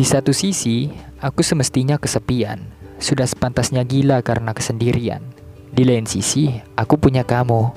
Di satu sisi, aku semestinya kesepian. Sudah sepantasnya gila karena kesendirian. Di lain sisi, aku punya kamu.